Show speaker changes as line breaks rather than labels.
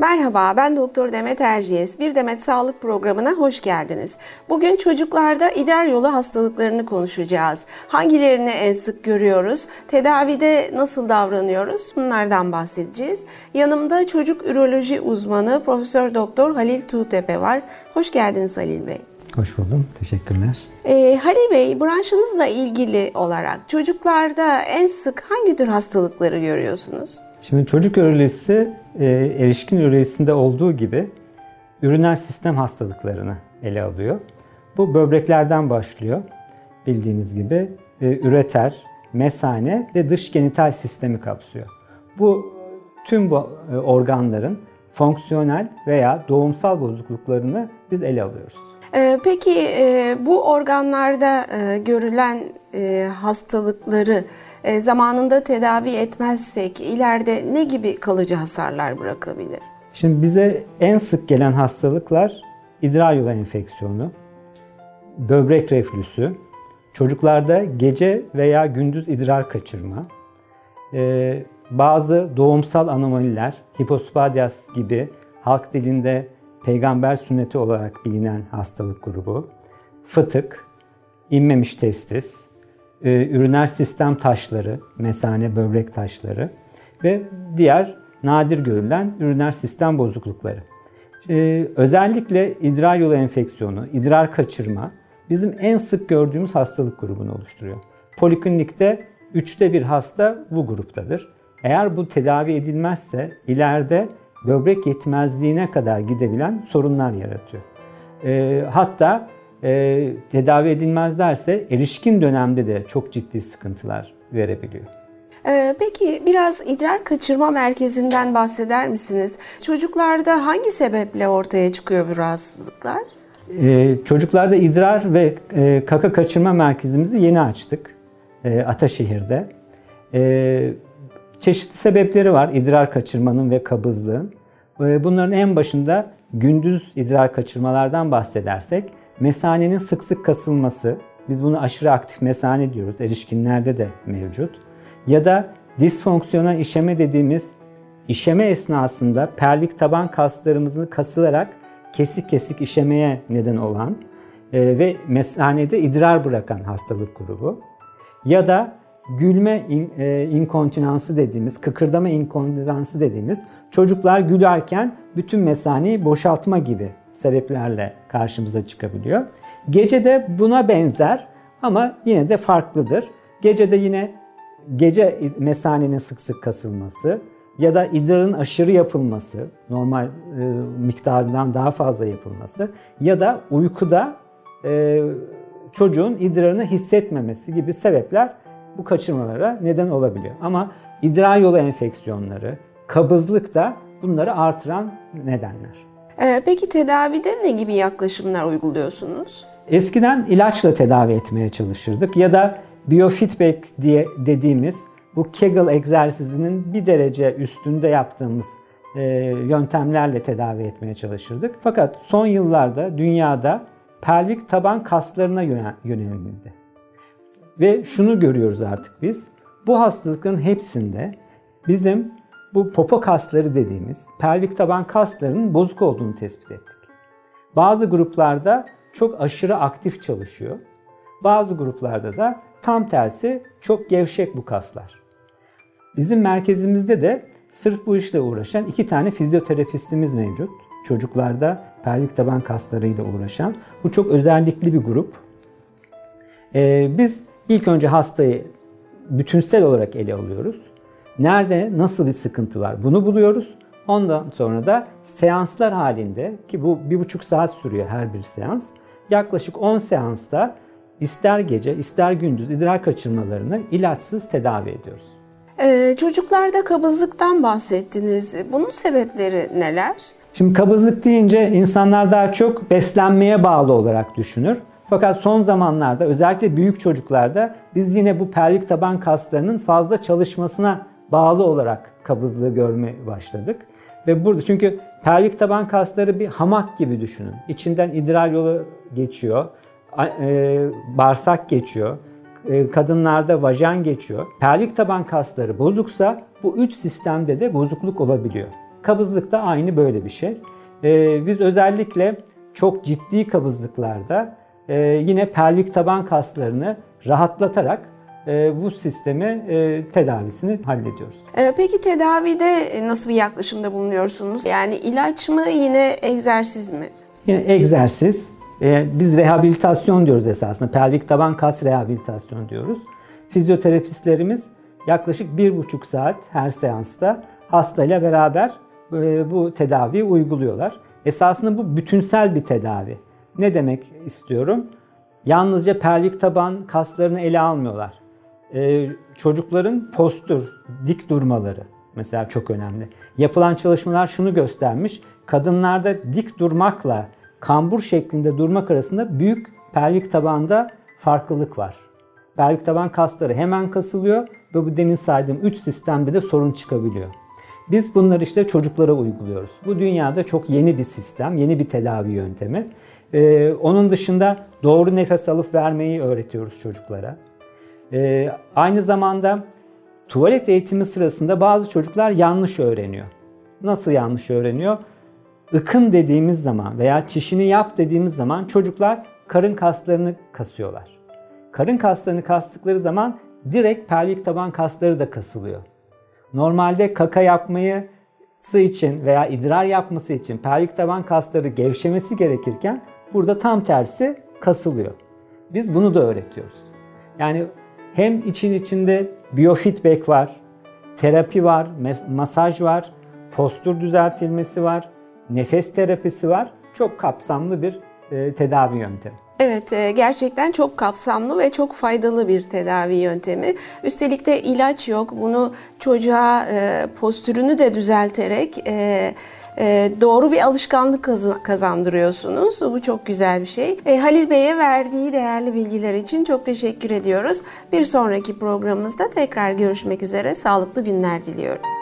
Merhaba, ben Doktor Demet Erciyes. Bir Demet Sağlık programına hoş geldiniz. Bugün çocuklarda idrar yolu hastalıklarını konuşacağız. Hangilerini en sık görüyoruz? Tedavide nasıl davranıyoruz? Bunlardan bahsedeceğiz. Yanımda çocuk üroloji uzmanı Profesör Doktor Halil Tuğtepe var. Hoş geldiniz Halil Bey.
Hoş buldum. Teşekkürler.
Ee, Halil Bey, branşınızla ilgili olarak çocuklarda en sık hangi tür hastalıkları görüyorsunuz?
Şimdi çocuk ürolojisi e, erişkin ürolojisinde olduğu gibi üriner sistem hastalıklarını ele alıyor. Bu böbreklerden başlıyor. Bildiğiniz gibi e, üreter, mesane ve dış genital sistemi kapsıyor. Bu tüm bu e, organların fonksiyonel veya doğumsal bozukluklarını biz ele alıyoruz.
Peki bu organlarda görülen hastalıkları e, zamanında tedavi etmezsek ileride ne gibi kalıcı hasarlar bırakabilir?
Şimdi bize en sık gelen hastalıklar idrar yolu enfeksiyonu, böbrek reflüsü, çocuklarda gece veya gündüz idrar kaçırma, e, bazı doğumsal anomaliler, hipospadias gibi halk dilinde peygamber sünneti olarak bilinen hastalık grubu, fıtık, inmemiş testis, e, üriner sistem taşları, mesane böbrek taşları ve diğer nadir görülen üriner sistem bozuklukları. E, özellikle idrar yolu enfeksiyonu, idrar kaçırma bizim en sık gördüğümüz hastalık grubunu oluşturuyor. Poliklinikte üçte bir hasta bu gruptadır. Eğer bu tedavi edilmezse ileride böbrek yetmezliğine kadar gidebilen sorunlar yaratıyor. E, hatta e, tedavi edilmezlerse erişkin dönemde de çok ciddi sıkıntılar verebiliyor.
Ee, peki biraz idrar kaçırma merkezinden bahseder misiniz? Çocuklarda hangi sebeple ortaya çıkıyor bu rahatsızlıklar?
Ee, çocuklarda idrar ve e, kaka kaçırma merkezimizi yeni açtık e, Ataşehir'de. E, çeşitli sebepleri var idrar kaçırmanın ve kabızlığın. E, bunların en başında gündüz idrar kaçırmalardan bahsedersek Mesanenin sık sık kasılması, biz bunu aşırı aktif mesane diyoruz, erişkinlerde de mevcut. Ya da disfonksiyonel işeme dediğimiz işeme esnasında pelvik taban kaslarımızın kasılarak kesik kesik işemeye neden olan e, ve mesanede idrar bırakan hastalık grubu. Ya da gülme e, inkontinansı dediğimiz, kıkırdama inkontinansı dediğimiz çocuklar gülerken bütün mesaneyi boşaltma gibi sebeplerle karşımıza çıkabiliyor. Gece de buna benzer ama yine de farklıdır. Gece de yine gece mesanenin sık sık kasılması ya da idrarın aşırı yapılması, normal e, miktarından daha fazla yapılması ya da uykuda e, çocuğun idrarını hissetmemesi gibi sebepler bu kaçırmalara neden olabiliyor. Ama idrar yolu enfeksiyonları, kabızlık da bunları artıran nedenler.
Ee, peki tedavide ne gibi yaklaşımlar uyguluyorsunuz?
Eskiden ilaçla tedavi etmeye çalışırdık ya da biofeedback diye dediğimiz bu Kegel egzersizinin bir derece üstünde yaptığımız e, yöntemlerle tedavi etmeye çalışırdık. Fakat son yıllarda dünyada pelvik taban kaslarına yönelildi. Ve şunu görüyoruz artık biz. Bu hastalıkların hepsinde bizim bu popo kasları dediğimiz pelvik taban kaslarının bozuk olduğunu tespit ettik. Bazı gruplarda çok aşırı aktif çalışıyor. Bazı gruplarda da tam tersi çok gevşek bu kaslar. Bizim merkezimizde de sırf bu işle uğraşan iki tane fizyoterapistimiz mevcut. Çocuklarda pelvik taban kaslarıyla uğraşan. Bu çok özellikli bir grup. Ee, biz ilk önce hastayı bütünsel olarak ele alıyoruz. Nerede nasıl bir sıkıntı var bunu buluyoruz. Ondan sonra da seanslar halinde ki bu bir buçuk saat sürüyor her bir seans. Yaklaşık 10 seansta ister gece ister gündüz idrar kaçırmalarını ilaçsız tedavi ediyoruz.
Ee, çocuklarda kabızlıktan bahsettiniz. Bunun sebepleri neler?
Şimdi kabızlık deyince insanlar daha çok beslenmeye bağlı olarak düşünür. Fakat son zamanlarda özellikle büyük çocuklarda biz yine bu pelvik taban kaslarının fazla çalışmasına bağlı olarak kabızlığı görmeye başladık. Ve burada çünkü pelvik taban kasları bir hamak gibi düşünün. İçinden idrar yolu geçiyor, e, bağırsak geçiyor, e, kadınlarda vajen geçiyor. Pelvik taban kasları bozuksa bu üç sistemde de bozukluk olabiliyor. Kabızlık da aynı böyle bir şey. E, biz özellikle çok ciddi kabızlıklarda yine pelvik taban kaslarını rahatlatarak bu sistemi e, tedavisini hallediyoruz.
E, peki tedavide nasıl bir yaklaşımda bulunuyorsunuz? Yani ilaç mı yine egzersiz mi?
Yine egzersiz. E, biz rehabilitasyon diyoruz esasında. Pelvik taban kas rehabilitasyon diyoruz. Fizyoterapistlerimiz yaklaşık bir buçuk saat her seansta hastayla beraber bu tedaviyi uyguluyorlar. Esasında bu bütünsel bir tedavi. Ne demek istiyorum? Yalnızca pelvik taban kaslarını ele almıyorlar. Ee, çocukların postür, dik durmaları mesela çok önemli. Yapılan çalışmalar şunu göstermiş. Kadınlarda dik durmakla kambur şeklinde durmak arasında büyük pelvik tabanda farklılık var. Pelvik taban kasları hemen kasılıyor ve bu demin saydığım 3 sistemde de sorun çıkabiliyor. Biz bunları işte çocuklara uyguluyoruz. Bu dünyada çok yeni bir sistem, yeni bir tedavi yöntemi. Ee, onun dışında doğru nefes alıp vermeyi öğretiyoruz çocuklara. Ee, aynı zamanda tuvalet eğitimi sırasında bazı çocuklar yanlış öğreniyor. Nasıl yanlış öğreniyor? Ikın dediğimiz zaman veya çişini yap dediğimiz zaman çocuklar karın kaslarını kasıyorlar. Karın kaslarını kastıkları zaman direkt pelvik taban kasları da kasılıyor. Normalde kaka yapmayı için veya idrar yapması için pelvik taban kasları gevşemesi gerekirken burada tam tersi kasılıyor. Biz bunu da öğretiyoruz. Yani hem için içinde biofeedback var, terapi var, masaj var, postür düzeltilmesi var, nefes terapisi var. Çok kapsamlı bir e, tedavi yöntemi.
Evet, e, gerçekten çok kapsamlı ve çok faydalı bir tedavi yöntemi. Üstelik de ilaç yok. Bunu çocuğa e, postürünü de düzelterek doğru bir alışkanlık kazandırıyorsunuz. Bu çok güzel bir şey. Halil Bey'e verdiği değerli bilgiler için çok teşekkür ediyoruz. Bir sonraki programımızda tekrar görüşmek üzere. Sağlıklı günler diliyorum.